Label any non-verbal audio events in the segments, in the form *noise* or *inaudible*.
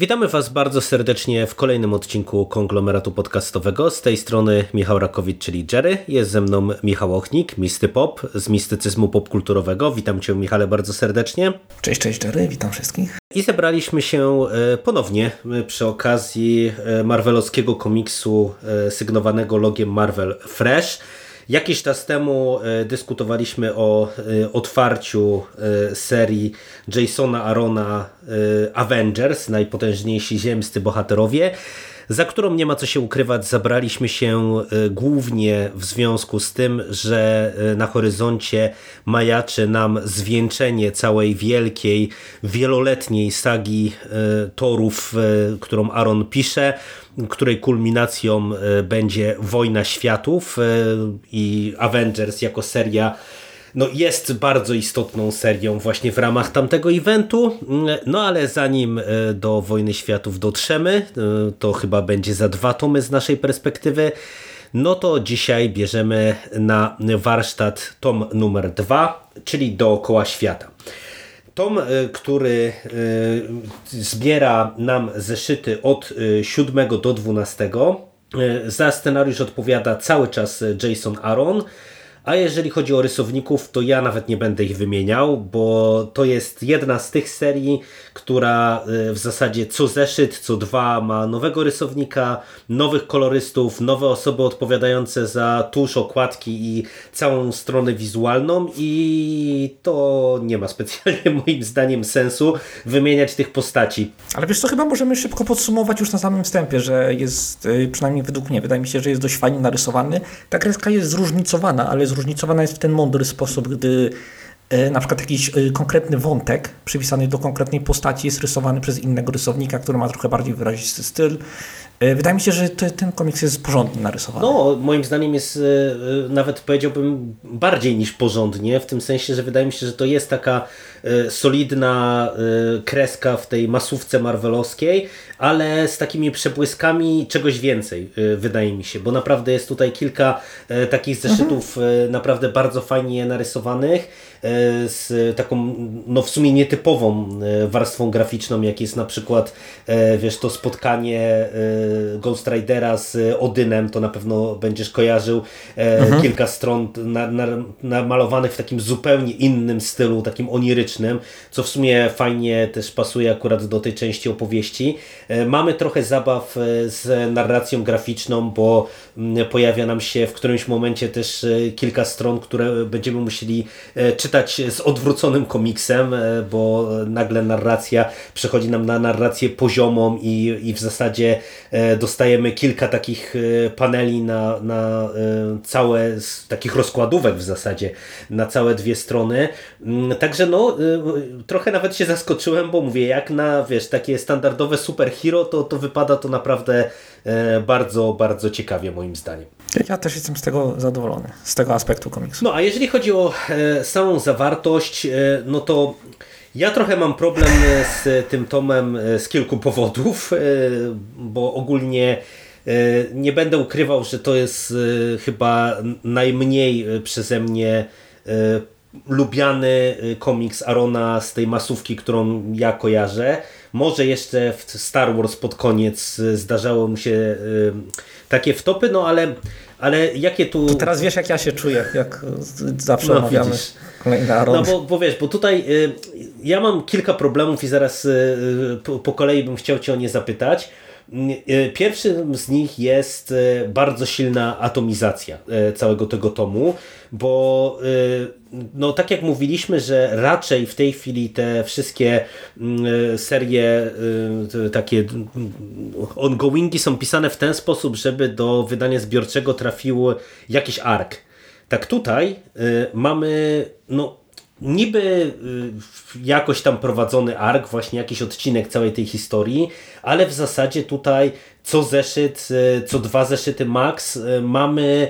Witamy Was bardzo serdecznie w kolejnym odcinku konglomeratu podcastowego. Z tej strony Michał Rakowicz, czyli Jerry. Jest ze mną Michał Ochnik, Misty Pop z mistycyzmu popkulturowego. Witam Cię, Michale, bardzo serdecznie. Cześć, cześć Jerry, witam wszystkich. I zebraliśmy się e, ponownie e, przy okazji e, marvelowskiego komiksu sygnowanego logiem Marvel Fresh. Jakiś czas temu dyskutowaliśmy o otwarciu serii Jasona Arona Avengers, najpotężniejsi ziemscy bohaterowie za którą nie ma co się ukrywać, zabraliśmy się głównie w związku z tym, że na horyzoncie majaczy nam zwieńczenie całej wielkiej, wieloletniej sagi torów, którą Aaron pisze, której kulminacją będzie Wojna Światów i Avengers jako seria no jest bardzo istotną serią właśnie w ramach tamtego eventu, no ale zanim do Wojny Światów dotrzemy, to chyba będzie za dwa tomy z naszej perspektywy, no to dzisiaj bierzemy na warsztat tom numer dwa, czyli Dookoła Świata. Tom, który zbiera nam zeszyty od 7 do 12. Za scenariusz odpowiada cały czas Jason Aaron, a jeżeli chodzi o rysowników, to ja nawet nie będę ich wymieniał, bo to jest jedna z tych serii, która w zasadzie co zeszyt, co dwa ma nowego rysownika, nowych kolorystów, nowe osoby odpowiadające za tusz, okładki i całą stronę wizualną i to nie ma *laughs* specjalnie moim zdaniem sensu wymieniać tych postaci. Ale wiesz co, chyba możemy szybko podsumować już na samym wstępie, że jest, przynajmniej według mnie, wydaje mi się, że jest dość fajnie narysowany. Ta kreska jest zróżnicowana, ale zróżnicowana jest w ten mądry sposób, gdy na przykład jakiś konkretny wątek przypisany do konkretnej postaci jest rysowany przez innego rysownika, który ma trochę bardziej wyrazisty styl. Wydaje mi się, że ten komiks jest porządnie narysowany. No, moim zdaniem jest nawet powiedziałbym bardziej niż porządnie, w tym sensie, że wydaje mi się, że to jest taka solidna kreska w tej masówce marvelowskiej, ale z takimi przebłyskami czegoś więcej, wydaje mi się, bo naprawdę jest tutaj kilka takich zeszytów mhm. naprawdę bardzo fajnie narysowanych, z taką no w sumie nietypową warstwą graficzną, jak jest na przykład wiesz, to spotkanie Ghost Ridera z Odynem, to na pewno będziesz kojarzył mhm. kilka stron namalowanych w takim zupełnie innym stylu, takim onirycznym, co w sumie fajnie też pasuje akurat do tej części opowieści. Mamy trochę zabaw z narracją graficzną, bo pojawia nam się w którymś momencie też kilka stron, które będziemy musieli czytać z odwróconym komiksem, bo nagle narracja przechodzi nam na narrację poziomą i, i w zasadzie dostajemy kilka takich paneli na, na całe, takich rozkładówek w zasadzie, na całe dwie strony. Także no, trochę nawet się zaskoczyłem, bo mówię, jak na, wiesz, takie standardowe superhero, to, to wypada to naprawdę bardzo, bardzo ciekawie moim zdaniem. Ja też jestem z tego zadowolony, z tego aspektu komiksu. No a jeżeli chodzi o samą zawartość, no to ja trochę mam problem z tym tomem z kilku powodów, bo ogólnie nie będę ukrywał, że to jest chyba najmniej przeze mnie lubiany komiks Arona z tej masówki, którą ja kojarzę. Może jeszcze w Star Wars pod koniec zdarzało mu się takie wtopy, no ale, ale jakie tu... To teraz wiesz jak ja się czuję, jak zawsze no, omawiamy kolejny Aron. No bo, bo wiesz, bo tutaj ja mam kilka problemów i zaraz po, po kolei bym chciał Cię o nie zapytać. Pierwszym z nich jest bardzo silna atomizacja całego tego tomu, bo no tak jak mówiliśmy, że raczej w tej chwili te wszystkie serie takie ongoingi są pisane w ten sposób, żeby do wydania zbiorczego trafił jakiś ark. Tak tutaj mamy no niby jakoś tam prowadzony ark, właśnie jakiś odcinek całej tej historii, ale w zasadzie tutaj co zeszyt, co dwa zeszyty max mamy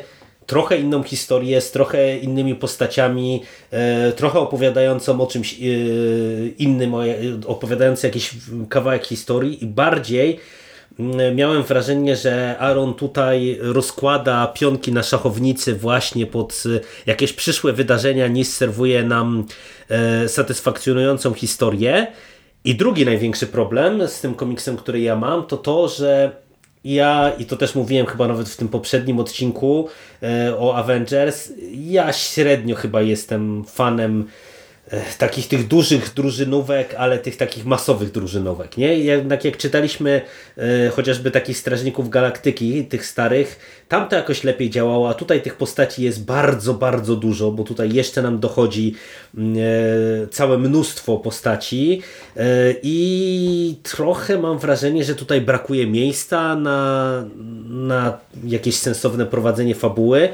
trochę inną historię, z trochę innymi postaciami, trochę opowiadającą o czymś innym, opowiadając jakiś kawałek historii i bardziej mm, miałem wrażenie, że Aaron tutaj rozkłada pionki na szachownicy właśnie pod jakieś przyszłe wydarzenia niż serwuje nam satysfakcjonującą historię. I drugi największy problem z tym komiksem, który ja mam, to to, że ja, i to też mówiłem chyba nawet w tym poprzednim odcinku e, o Avengers, ja średnio chyba jestem fanem takich tych dużych drużynówek, ale tych takich masowych drużynówek. Nie? Jednak jak czytaliśmy e, chociażby takich Strażników Galaktyki, tych starych, tam to jakoś lepiej działało, a tutaj tych postaci jest bardzo, bardzo dużo, bo tutaj jeszcze nam dochodzi mm, e, całe mnóstwo postaci e, i trochę mam wrażenie, że tutaj brakuje miejsca na, na jakieś sensowne prowadzenie fabuły.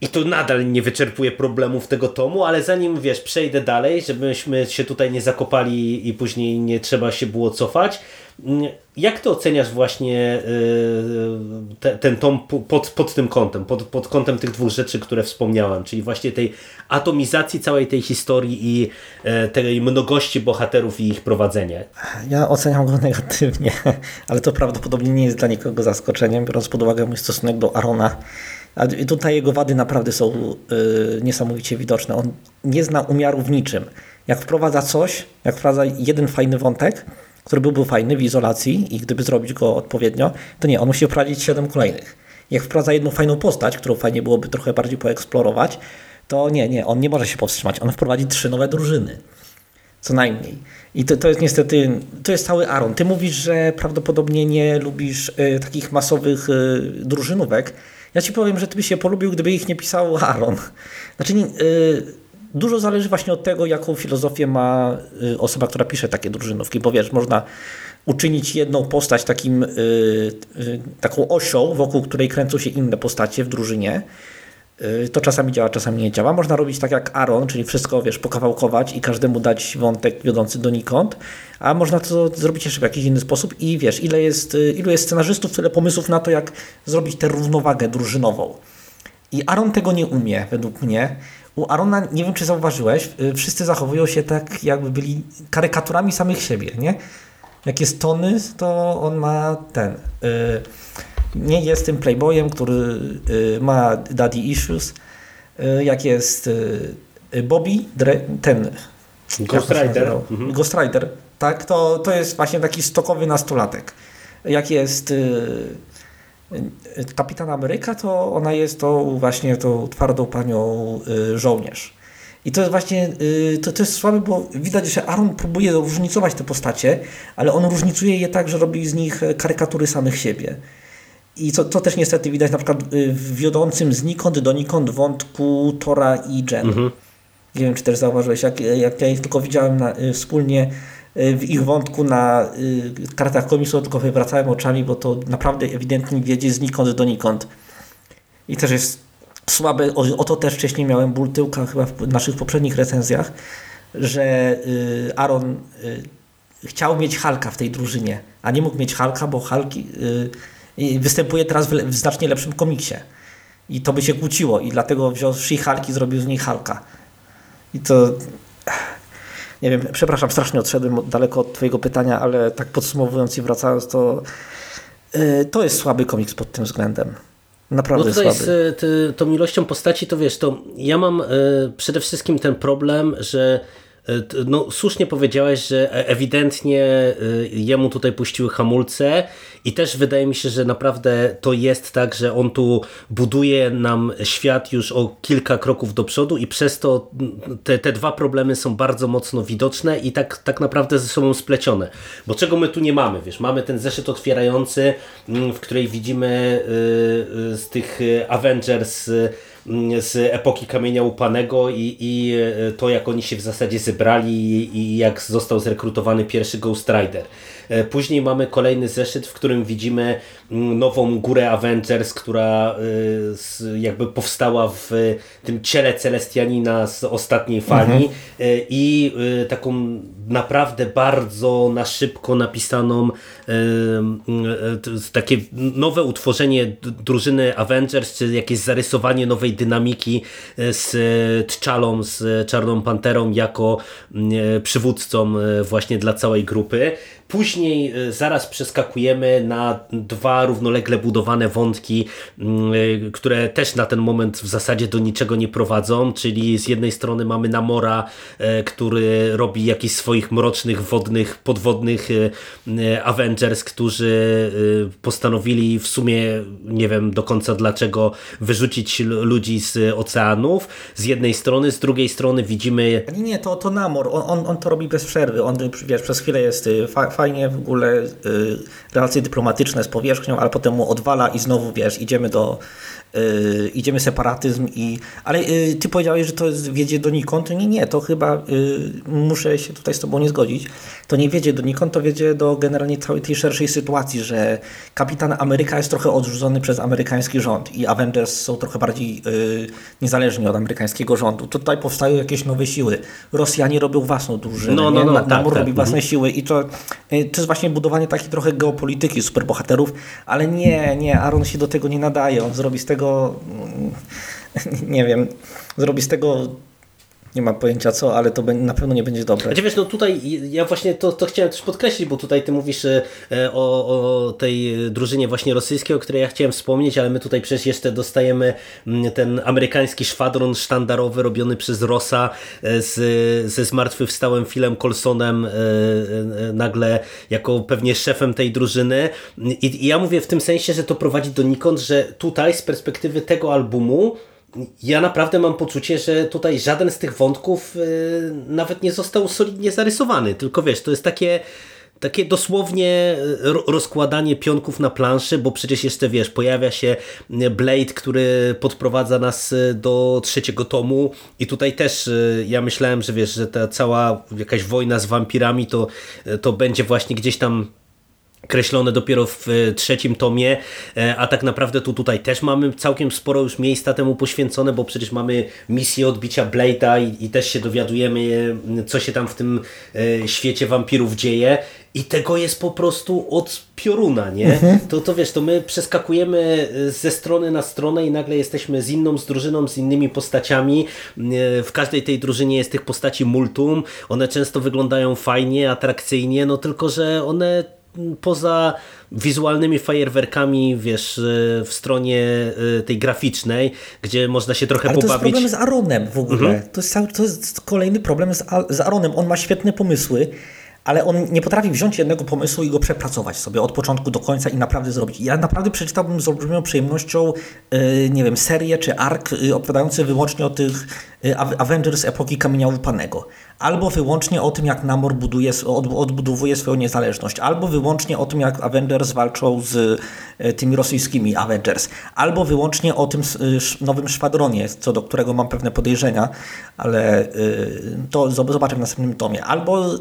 I to nadal nie wyczerpuje problemów tego tomu, ale zanim wiesz, przejdę dalej, żebyśmy się tutaj nie zakopali i później nie trzeba się było cofać. Mm, jak ty oceniasz właśnie y, te, ten tom pod, pod tym kątem, pod, pod kątem tych dwóch rzeczy, które wspomniałem, czyli właśnie tej atomizacji całej tej historii i e, tej mnogości bohaterów i ich prowadzenia? Ja oceniam go *laughs* negatywnie, ale to prawdopodobnie nie jest dla nikogo zaskoczeniem, biorąc pod uwagę mój stosunek do Arona a tutaj jego wady naprawdę są y, niesamowicie widoczne. On nie zna umiaru w niczym. Jak wprowadza coś, jak wprowadza jeden fajny wątek, który byłby fajny w izolacji i gdyby zrobić go odpowiednio, to nie, on musi wprowadzić siedem kolejnych. Jak wprowadza jedną fajną postać, którą fajnie byłoby trochę bardziej poeksplorować, to nie, nie, on nie może się powstrzymać. On wprowadzi trzy nowe drużyny. Co najmniej. I to, to jest niestety, to jest cały Aaron. Ty mówisz, że prawdopodobnie nie lubisz y, takich masowych y, drużynówek, ja ci powiem, że ty byś się polubił, gdyby ich nie pisał Aaron. Znaczy, yy, dużo zależy właśnie od tego, jaką filozofię ma yy, osoba, która pisze takie drużynówki, bo wiesz, można uczynić jedną postać takim, yy, taką osią, wokół której kręcą się inne postacie w drużynie. Y, to czasami działa, czasami nie działa. Można robić tak jak Aaron, czyli wszystko, wiesz, pokawałkować i każdemu dać wątek wiodący donikąd, a można to zrobić jeszcze w jakiś inny sposób i wiesz, ile jest, y, ilu jest scenarzystów, tyle pomysłów na to, jak zrobić tę równowagę drużynową. I Aaron tego nie umie, według mnie. U Arona, nie wiem czy zauważyłeś, y, wszyscy zachowują się tak, jakby byli karykaturami samych siebie, nie? Jak jest Tony, to on ma ten... Yy, nie jest tym playboyem, który y, ma daddy issues, y, jak jest y, Bobby, ten Ghost Rider. Mhm. Ghost Rider, tak, to, to jest właśnie taki stokowy nastolatek. Jak jest Kapitan Ameryka, to ona jest to właśnie tą twardą panią żołnierz. I to jest właśnie, to, to jest słabe, bo widać, że Aaron próbuje różnicować te postacie, ale on różnicuje je tak, że robi z nich karykatury samych siebie. I co, to też niestety widać na przykład y, w wiodącym znikąd donikąd wątku Tora i Jen. Mhm. Nie wiem, czy też zauważyłeś, jak, jak ja ich tylko widziałem na, y, wspólnie y, w ich wątku na y, kartach komiksu, tylko wywracałem oczami, bo to naprawdę ewidentnie wiedzie znikąd donikąd. I też jest słabe, o, o to też wcześniej miałem ból tyłka chyba w naszych poprzednich recenzjach, że y, Aaron y, chciał mieć Halka w tej drużynie, a nie mógł mieć Halka, bo Halki i występuje teraz w, w, znacznie lepszym komiksie. I to by się kłóciło i dlatego wziął She-Hulk i zrobił z niej Hulka. I to... Nie wiem, przepraszam, strasznie odszedłem daleko od twojego pytania, ale tak podsumowując i wracając, to yy, to jest słaby komiks pod tym względem. Naprawdę no tutaj słaby. z y, tą ilością postaci, to wiesz, to ja mam y, przede wszystkim ten problem, że no, słusznie powiedziałeś, że e, ewidentnie e, jemu tutaj puściły hamulce i też wydaje mi się, że naprawdę to jest tak, że on tu buduje nam świat już o kilka kroków do przodu i przez to te, te dwa problemy są bardzo mocno widoczne i tak, tak naprawdę ze sobą splecione. Bo czego my tu nie mamy? Wiesz, mamy ten zeszyt otwierający, w której widzimy z tych Avengers mm, z epoki Kamienia Upanego i, i to jak oni się w zasadzie zebrali i, i jak został zrekrutowany pierwszy Ghost Rider. E, później mamy kolejny zeszyt, w którym widzimy mm, nową górę Avengers, która e, jakby powstała w tym ciele Celestianina z ostatniej fali mhm. E, i taką naprawdę bardzo na szybko napisaną takie nowe utworzenie drużyny Avengers, czy jakieś zarysowanie nowej dynamiki z T'Challą, z Czarną Panterą jako przywódcą właśnie dla całej grupy. Później y, zaraz przeskakujemy na dwa równolegle budowane wątki, mm, y, które też na ten moment w zasadzie do niczego nie prowadzą, czyli z jednej strony mamy Namora, y, który robi jakichś swoich mrocznych, wodnych, podwodnych Avengers, którzy postanowili w sumie, nie wiem do końca dlaczego, wyrzucić ludzi z oceanów. Z jednej strony, z drugiej strony widzimy... Nie, to, to Namor, on, on, on to robi bez przerwy, on wiesz, przez chwilę jest fajnie w ogóle y, relacje dyplomatyczne z powierzchnią, ale potem mu odwala i znowu, wiesz, idziemy do Yy, idziemy separatyzm i... Ale yy, ty powiedziałeś, że to jest, wiedzie donikąd. Nie, nie, to chyba yy, muszę się tutaj z tobą nie zgodzić. To nie wiedzie donikąd, to wiedzie do generalnie całej tej szerszej sytuacji, że Kapitan Ameryka jest trochę odrzucony przez amerykański rząd i Avengers są trochę bardziej y, niezależni od amerykańskiego rządu. Tutaj powstają jakieś nowe siły. Rosjanie robią własną drużynę, no, no, no, Namor tak, robi tak. własne mhm. siły i to, y, to jest właśnie budowanie takiej trochę geopolityki superbohaterów, ale nie, nie, Aaron się do tego nie nadaje. On zrobi z tego tego, *laughs* nie wiem, zrobi z tego nie mam pojęcia co, ale to na pewno nie będzie dobre. Znaczy wiesz, no tutaj ja właśnie to, to chciałem też podkreślić, bo tutaj ty mówisz e, o, o tej drużynie właśnie rosyjskiej, o której ja chciałem wspomnieć, ale my tutaj przecież jeszcze dostajemy mm, ten amerykański szwadron sztandarowy robiony przez Rosa e, z, ze zmartwychwstałym Philem Colsonem e, nagle jako pewnie szefem tej drużyny I, i ja mówię w tym sensie, że to prowadzi donikąd, że tutaj z perspektywy tego albumu ja naprawdę mam poczucie, że tutaj żaden z tych wątków y, nawet nie został solidnie zarysowany, tylko wiesz, to jest takie takie dosłownie y, rozkładanie pionków na planszy, bo przecież jeszcze wiesz, pojawia się Blade, który podprowadza nas y, do trzeciego tomu. I tutaj też ja myślałem, że wiesz, że ta cała jakaś wojna z wampirami to, to będzie właśnie gdzieś tam kreślone dopiero w e, trzecim tomie, e, a tak naprawdę tu tutaj też mamy całkiem sporo już miejsca temu poświęcone, bo przecież mamy misję odbicia Blade'a i, i, też się dowiadujemy, e, co się tam w tym świecie wampirów dzieje i tego jest po prostu od pioruna, nie? Mhm. To, to wiesz, to my przeskakujemy ze strony na stronę i nagle jesteśmy z inną z drużyną, z innymi postaciami. W każdej tej drużynie jest tych postaci multum. One często wyglądają fajnie, atrakcyjnie, no tylko, że one poza wizualnymi fajerwerkami, wiesz, e, w stronie e, tej graficznej, gdzie można się trochę Ale pobawić. to jest problem z Aaronem w ogóle. Mhm. To, jest, to jest kolejny problem z, z Aaronem. On ma świetne pomysły, ale on nie potrafi wziąć jednego pomysłu i go przepracować sobie od początku do końca i naprawdę zrobić. Ja naprawdę przeczytałbym z olbrzymią przyjemnością, yy, nie wiem, serię czy ark yy, opowiadający wyłącznie o tych yy, Avengers epoki Kamienia Łupanego. Albo wyłącznie o tym, jak Namor buduje, od, odbudowuje swoją niezależność. Albo wyłącznie o tym, jak Avengers walczą z y, tymi rosyjskimi Avengers. Albo wyłącznie o tym y, nowym szwadronie, co do którego mam pewne podejrzenia, ale y, to zobaczę w następnym tomie. Albo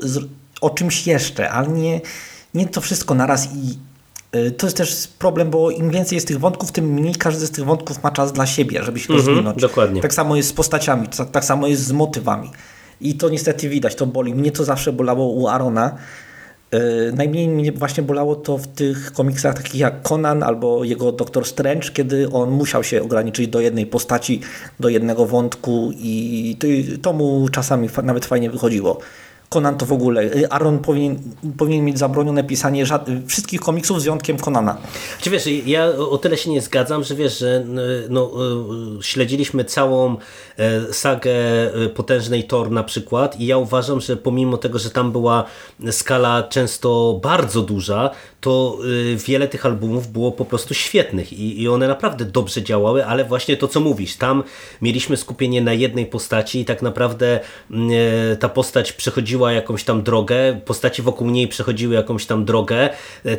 o czymś jeszcze, ale nie, nie to wszystko naraz i y, to jest też problem, bo im więcej jest tych wątków, tym mniej każdy z tych wątków ma czas dla siebie, żeby się rozwinąć. Mhm, dokładnie. Tak samo jest z postaciami, tak, tak samo jest z motywami. I to niestety widać, to boli. Mnie to zawsze bolało u Arona. Yy, najmniej mnie właśnie bolało to w tych komiksach takich jak Conan albo jego Doktor Strange, kiedy on musiał się ograniczyć do jednej postaci, do jednego wątku i to, to mu czasami nawet fajnie wychodziło. Conan to w ogóle. Y, Aaron powinien, powinien mieć zabronione pisanie wszystkich komiksów z wyjątkiem Conana. Czy wiesz, ja o tyle się nie zgadzam, że wiesz, że no, y, śledziliśmy całą e, sagę e, potężnej Thor na przykład i ja uważam, że pomimo tego, że tam była skala często bardzo duża, to y, wiele tych albumów było po prostu świetnych i, i one naprawdę dobrze działały, ale właśnie to co mówisz, tam mieliśmy skupienie na jednej postaci i tak naprawdę ta postać przechodziła przechodziła jakąś tam drogę, postaci wokół niej przechodziły jakąś tam drogę,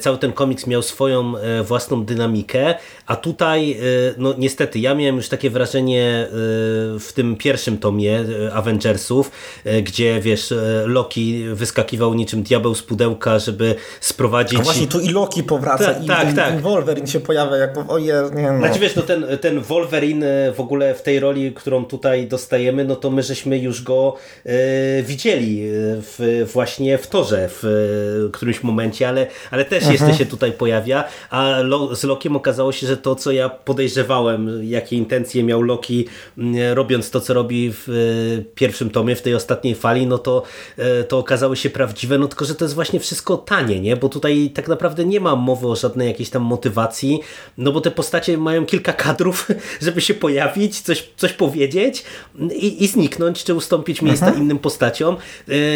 cały ten komiks miał swoją własną dynamikę, a tutaj no niestety ja miałem już takie wrażenie w tym pierwszym tomie Avengersów, gdzie wiesz, Loki wyskakiwał niczym diabeł z pudełka, żeby sprowadzić... A właśnie tu i Loki powraca tak, i, tak, i, tak. i Wolverine się pojawia jako oje, nie no. Znaczy wiesz, no ten, ten Wolverine w ogóle w tej roli, którą tutaj dostajemy, no to my żeśmy już go e, widzieli w, właśnie w torze w e, którymś momencie, ale, ale też mhm. jeszcze się tutaj pojawia, a Lo, z Lokiem okazało się, że to co ja podejrzewałem, jakie intencje miał Loki robiąc to co robi w e, pierwszym tomie, w tej ostatniej fali, no to, e, to okazały się prawdziwe, no tylko, że to jest właśnie wszystko tanie, nie? Bo tutaj tak naprawdę nie ma mowy o żadnej jakiejś tam motywacji, no bo te postacie mają kilka kadrów, *laughs* żeby się pojawić, coś, coś powiedzieć i, i zniknąć, czy ustąpić miejsca Aha. innym postaciom.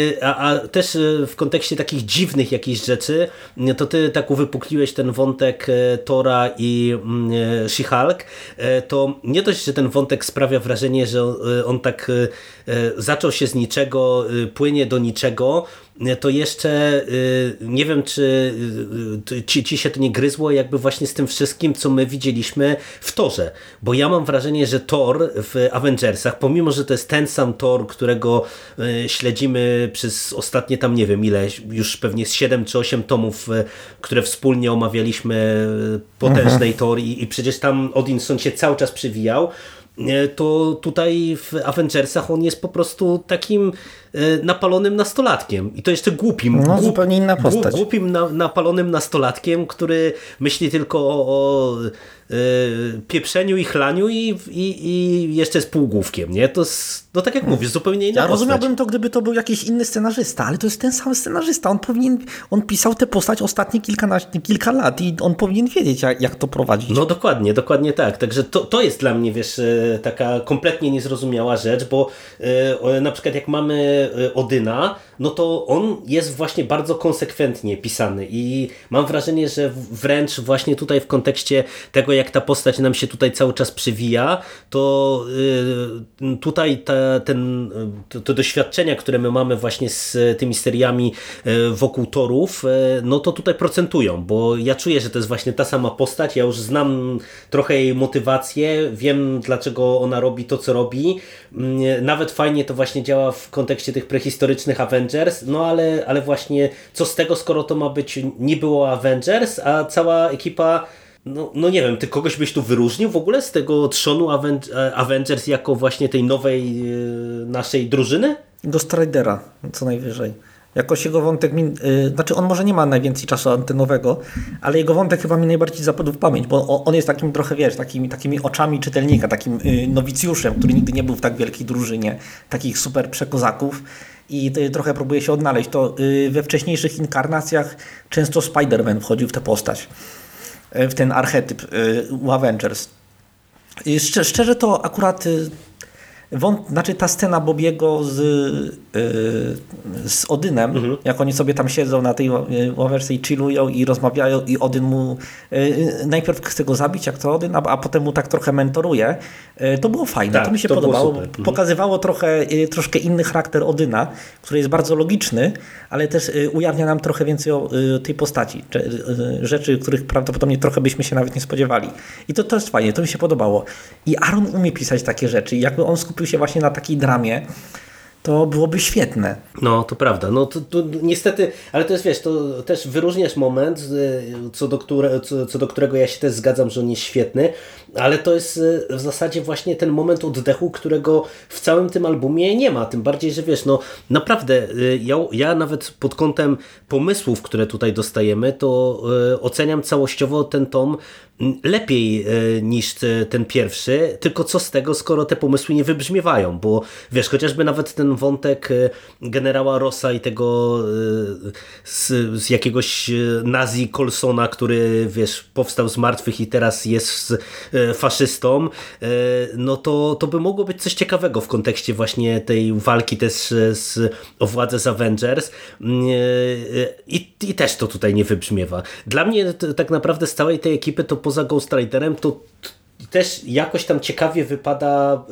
E, a, a też e, w kontekście takich dziwnych jakichś rzeczy, to ty tak uwypukliłeś ten wątek e, Tora i mm, She-Hulk, to nie dość, że ten wątek sprawia wrażenie, że on tak zaczął się z niczego, płynie do niczego, to jeszcze y, nie wiem, czy y, ci, ci się to nie gryzło jakby właśnie z tym wszystkim, co my widzieliśmy w Torze. Bo ja mam wrażenie, że Thor w Avengersach, pomimo, że to jest ten sam Thor, którego y, śledzimy przez ostatnie tam nie wiem ile, już pewnie z 7 czy 8 tomów, które wspólnie omawialiśmy potężnej mhm. Thor i, i przecież tam Odinson się cały czas przywijał, to tutaj w Avengersach on jest po prostu takim E, napalonym nastolatkiem. I to jeszcze głupim. No, głup, zupełnie inna postać. Głupim, na, napalonym nastolatkiem, który myśli tylko o, o e, pieprzeniu i chlaniu i, i, i jeszcze z półgłówkiem. Nie? To no tak jak mówisz, zupełnie inna Ja postać. rozumiałbym to, gdyby to był jakiś inny scenarzysta, ale to jest ten sam scenarzysta. On powinien, on pisał tę postać ostatnie kilkanaście, kilka lat i on powinien wiedzieć, jak, jak to prowadzić. No dokładnie, dokładnie tak. Także to, to jest dla mnie, wiesz, e, taka kompletnie niezrozumiała rzecz, bo na przykład jak mamy Y, Odyna, no to on jest właśnie bardzo konsekwentnie pisany i mam wrażenie, że wręcz właśnie tutaj w kontekście tego, jak ta postać nam się tutaj cały czas przywija, to y, tutaj ta, ten, to, to doświadczenia, które my mamy właśnie z tymi seriami y, wokół torów, no to tutaj procentują, bo ja czuję, że to jest właśnie ta sama postać, ja już znam trochę jej motywację, wiem dlaczego ona robi to, co robi, mm, nawet fajnie to właśnie działa w kontekście tych prehistorycznych Avengers, no ale, ale właśnie co z tego, skoro to ma być nie było Avengers, a cała ekipa no, no nie wiem, ty kogoś byś tu wyróżnił w ogóle z tego trzonu e, Avengers jako właśnie tej nowej e, naszej drużyny? Do Stridera, co najwyżej. Jakoś jego wątek, mi, yy, znaczy on może nie ma najwięcej czasu antenowego, ale jego wątek chyba mi najbardziej zapadł w pamięć, bo on jest takim trochę, wiesz, takimi, takimi oczami czytelnika, takim yy, nowicjuszem, który nigdy nie był w tak wielkiej drużynie, takich super przekozaków i y, trochę próbuje się odnaleźć. To yy, we wcześniejszych inkarnacjach często Spider-Man wchodził w tę postać, y, w ten archetyp y, u Avengers. Szczerze to akurat Wąt, znaczy ta scena Bobiego z, yy, z Odynem, mhm. jak oni sobie tam siedzą na tej ławerce i chillują i rozmawiają i Odyn mu yy, najpierw chce go zabić jak to Odyn, a, a potem mu tak trochę mentoruje. Yy, to było fajne, tak, to mi się to podobało. Mhm. Pokazywało trochę, y, troszkę inny charakter Odyna, który jest bardzo logiczny, ale też y, ujawnia nam trochę więcej o y, tej postaci. Rzeczy, których prawdopodobnie trochę byśmy się nawet nie spodziewali. I to, to jest fajnie, to mi się podobało. I Aaron umie pisać takie rzeczy. Jakby on skupił się właśnie na takiej dramie, to byłoby świetne. No, to prawda. No, to, to, niestety, ale to jest, wiesz, to też wyróżniasz moment, co do, które, co, co do którego ja się też zgadzam, że on jest świetny, ale to jest w zasadzie właśnie ten moment oddechu, którego w całym tym albumie nie ma. Tym bardziej, że wiesz, no naprawdę, ja, ja nawet pod kątem pomysłów, które tutaj dostajemy, to oceniam całościowo ten tom lepiej e, niż ten pierwszy, tylko co z tego, skoro te pomysły nie wybrzmiewają, bo wiesz, chociażby nawet ten wątek e, generała Rossa i tego e, z, z jakiegoś nazi Colsona, który wiesz, powstał z martwych i teraz jest faszystą, no to, to by mogło być coś ciekawego w kontekście właśnie tej walki też z, o władzę z Avengers. I, i też to tutaj nie wybrzmiewa. Dla mnie tak naprawdę z całej tej ekipy to poza Ghost Riderem to też jakoś tam ciekawie wypada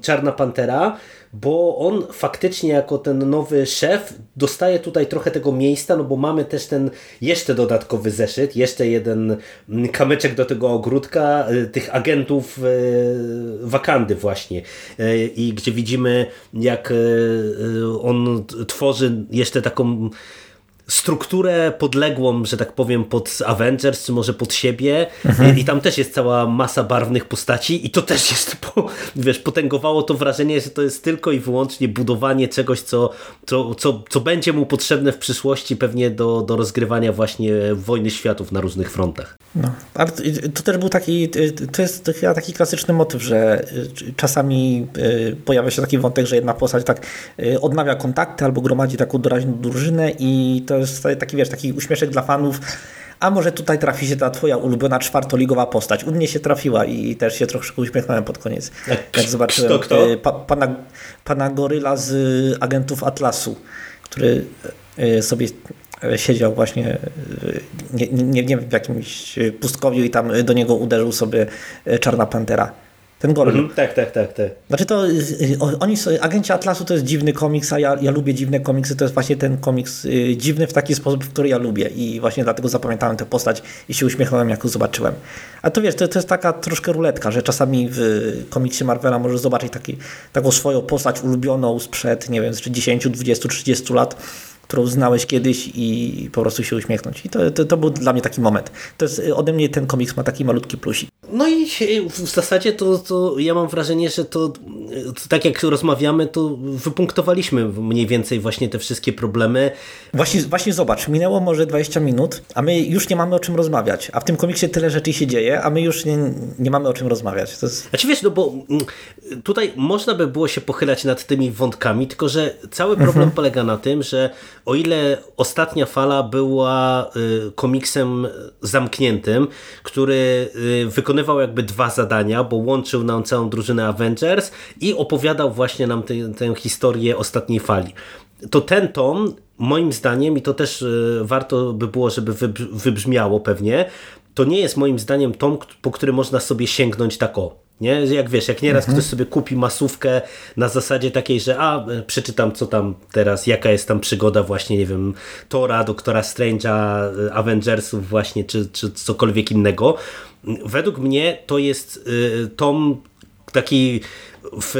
Czarna Pantera, bo on faktycznie jako ten nowy szef dostaje tutaj trochę tego miejsca, no bo mamy też ten jeszcze dodatkowy zeszyt, jeszcze jeden mm, kamyczek do tego ogródka y, tych agentów y, Wakandy właśnie y, i gdzie widzimy jak on tworzy jeszcze taką strukturę podległą, że tak powiem, pod Avengers, czy może pod siebie mhm. i tam też jest cała masa barwnych postaci i to też jest, *laughs* po, wiesz, potęgowało to wrażenie, że to jest tylko i wyłącznie budowanie czegoś, co, co, co, co będzie mu potrzebne w przyszłości pewnie do, do rozgrywania właśnie wojny światów na różnych frontach. No, ale to też był taki, to jest chyba taki klasyczny motyw, że czasami y, pojawia się taki wątek, że jedna postać tak y, odnawia kontakty albo gromadzi taką doraźną drużynę i to jest taki, wiesz, taki uśmieszek dla fanów, a może tutaj trafi się ta twoja ulubiona czwartoligowa postać. U mnie się trafiła i też się troszkę uśmiechnąłem pod koniec. Jak, jak zobaczyłem kto, kto? Pa, pana, pana Goryla z agentów Atlasu, który e, sobie siedział właśnie nie, nie, nie wiem w jakimś pustkowiu i tam do niego uderzył sobie Czarna Pantera. Ten Gorgon. Mhm, tak, tak, tak, tak. Znaczy to, y, y, oni, Agenci Atlasu to jest dziwny komiks, a ja, ja lubię dziwne komiksy, to jest właśnie ten komiks y, dziwny w taki sposób, w który ja lubię i właśnie dlatego zapamiętałem tę postać i się uśmiechnąłem, jak ją zobaczyłem. A to wiesz, to, to jest taka troszkę ruletka, że czasami w komiksie Marvela możesz zobaczyć taki, taką swoją postać ulubioną sprzed, nie wiem, 10, 20, 30 lat, którą znałeś kiedyś i po prostu się uśmiechnąć. I to, to, to, był dla mnie taki moment. To jest, ode mnie ten komiks ma taki malutki plusik. No i w zasadzie to, to ja mam wrażenie, że to, to tak jak rozmawiamy, to wypunktowaliśmy mniej więcej właśnie te wszystkie problemy. Właśnie, właśnie zobacz, minęło może 20 minut, a my już nie mamy o czym rozmawiać. A w tym komiksie tyle rzeczy się dzieje, a my już nie, nie mamy o czym rozmawiać. To jest... Znaczy wiesz, no bo mm, tutaj można by było się pochylać nad tymi wątkami, tylko że cały problem mhm. polega na tym, że o ile ostatnia fala była y, komiksem zamkniętym, który y, wykonywał jakby dwa zadania, bo łączył nam całą drużynę Avengers i opowiadał właśnie nam tę historię ostatniej fali. To ten tom, moim zdaniem, i to też y, warto by było, żeby wybrzmiało pewnie, to nie jest moim zdaniem tom, po który można sobie sięgnąć tak o nie? Jak wiesz, jak nieraz mhm. ktoś sobie kupi masówkę na zasadzie takiej, że a, przeczytam co tam teraz, jaka jest tam przygoda właśnie, nie wiem, Tora, Doktora Strange'a, Avengersów właśnie, czy, czy cokolwiek innego. Według mnie to jest y, tom taki w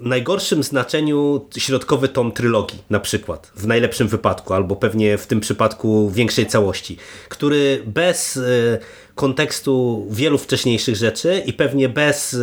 najgorszym znaczeniu środkowy tom trylogii na przykład, w najlepszym wypadku, albo pewnie w tym przypadku większej całości, który bez y, kontekstu wielu wcześniejszych rzeczy i pewnie bez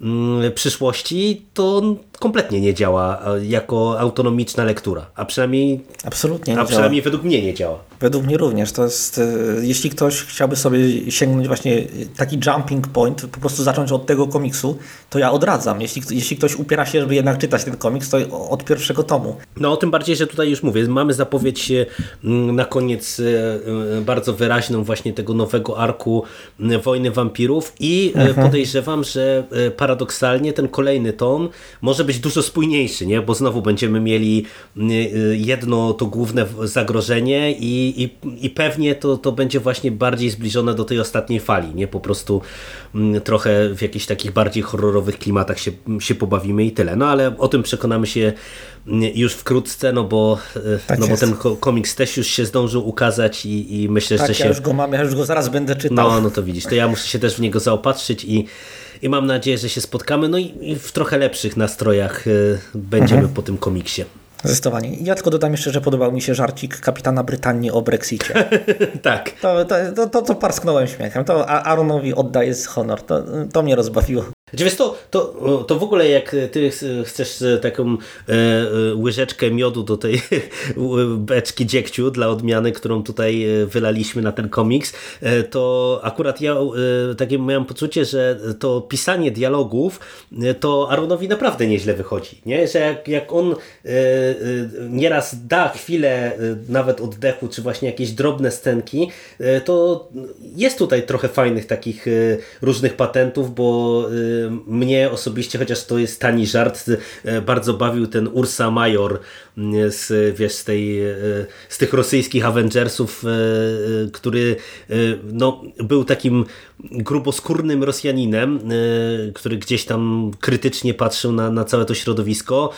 mm, przyszłości, to kompletnie nie działa jako autonomiczna lektura, a przynajmniej, Absolutnie a przynajmniej według mnie nie działa. Według mnie również. To jest, e, jeśli ktoś chciałby sobie sięgnąć właśnie taki jumping point, po prostu zacząć od tego komiksu, to ja odradzam. Jeśli, jeśli ktoś upiera się, żeby jednak czytać ten komiks, to od pierwszego tomu. No tym bardziej, że tutaj już mówię, mamy zapowiedź na koniec e, e, bardzo wyraźną właśnie tego nowego arku Wojny Wampirów i mhm. podejrzewam, że paradoksalnie ten kolejny tom może być dużo spójniejszy, nie? bo znowu będziemy mieli jedno to główne zagrożenie i i, i, pewnie to, to będzie właśnie bardziej zbliżone do tej ostatniej fali, nie? Po prostu mm, trochę w jakichś takich bardziej horrorowych klimatach się, się pobawimy i tyle. No ale o tym przekonamy się mm, już wkrótce, no bo, e, tak no bo ten komiks też już się zdążył ukazać i, i myślę, tak, że się... ja już go mam, ja już go zaraz będę czytał. No, no to widzisz, to ja muszę się też w niego zaopatrzyć i i mam nadzieję, że się spotkamy, no i, w trochę lepszych nastrojach y, będziemy mhm. po tym komiksie. Zdecydowanie. Ja tylko dodam jeszcze, że podobał mi się żarcik kapitana Brytanii o Brexicie. *laughs* tak. To, to, to, to, to parsknąłem śmiechem. To Aaronowi oddaję honor. To, to mnie rozbawiło. Wiesz, to, to, to w ogóle jak ty chcesz taką e, e, łyżeczkę miodu do tej *laughs* beczki dziegciu dla odmiany, którą tutaj e, wylaliśmy na ten komiks, e, to akurat ja e, takie miałem poczucie, że to pisanie dialogów e, to Aaronowi naprawdę nieźle wychodzi. Nie? Że jak, jak on nieraz da chwilę nawet oddechu, czy właśnie jakieś drobne scenki, to jest tutaj trochę fajnych takich różnych patentów, bo mnie osobiście, chociaż to jest tani żart, e, bardzo bawił ten Ursa Major mm, z, wiesz, z, tej, z tych rosyjskich Avengersów, który no, był takim gruboskórnym Rosjaninem, który gdzieś tam krytycznie patrzył na, na całe to środowisko.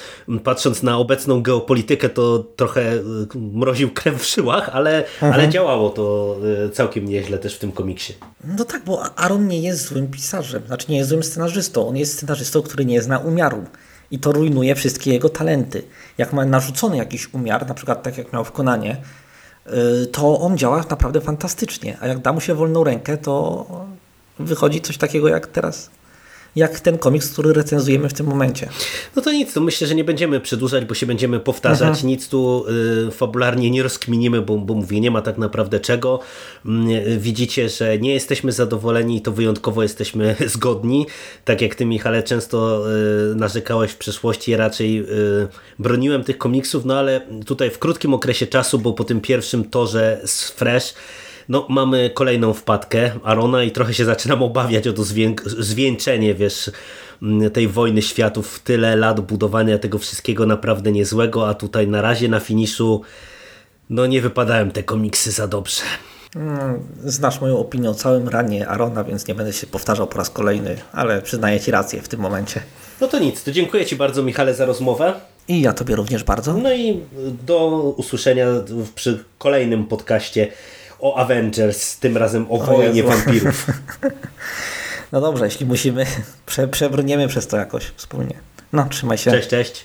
Patrząc na obecną geopolitykę, to trochę mroził krew w żyłach, ale, ale działało to całkiem nieźle też w tym komiksie. No tak, bo Aaron nie jest złym pisarzem, znaczy nie jest złym scenarzystą. On jest scenarzystą, który nie zna umiaru. I to rujnuje wszystkie jego talenty. Jak ma narzucony jakiś umiar, na przykład tak jak miał w Konanie, y, to on działa naprawdę fantastycznie. A jak da mu się wolną rękę, to wychodzi coś takiego jak teraz, jak ten komiks, który recenzujemy w tym momencie. No to nic, to myślę, że nie będziemy przedłużać, bo się będziemy powtarzać. Nic tu y, fabularnie nie rozkminimy, bo, bo mówię, nie ma tak naprawdę czego. Mm, widzicie, że nie jesteśmy zadowoleni i to wyjątkowo jesteśmy *laughs* zgodni. Tak jak ty, Michale, często y, narzekałeś w przeszłości, raczej y, broniłem tych komiksów, no ale tutaj w krótkim okresie czasu, bo po tym pierwszym torze z Fresh no, mamy kolejną wpadkę Arona i trochę się zaczynam obawiać o to zwię- zwieńczenie, wiesz, m, tej wojny światów. Tyle lat budowania tego wszystkiego naprawdę niezłego, a tutaj na razie na finiszu no nie wypadają te komiksy za dobrze. Mm, Znasz moją opinię o całym ranie Arona, więc nie będę się powtarzał po raz kolejny, ale przyznaję Ci rację w tym momencie. No to nic, to dziękuję Ci bardzo Michale za rozmowę. I ja Tobie również bardzo. No i do usłyszenia przy kolejnym podcaście o Avengers, tym razem o wojnie Jezu. wampirów. *laughs* No dobrze, jeśli musimy, *laughs* prze, przebrniemy przez to jakoś wspólnie. No, trzymaj się. Cześć, cześć.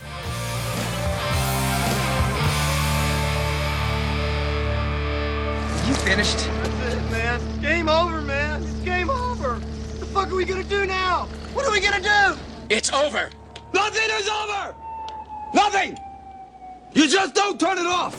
You finished? That's it, man. Game over, man. It's game over. What the fuck are we gonna do now? What are we gonna do? It's over. Nothing is over! Nothing! You just don't turn it off!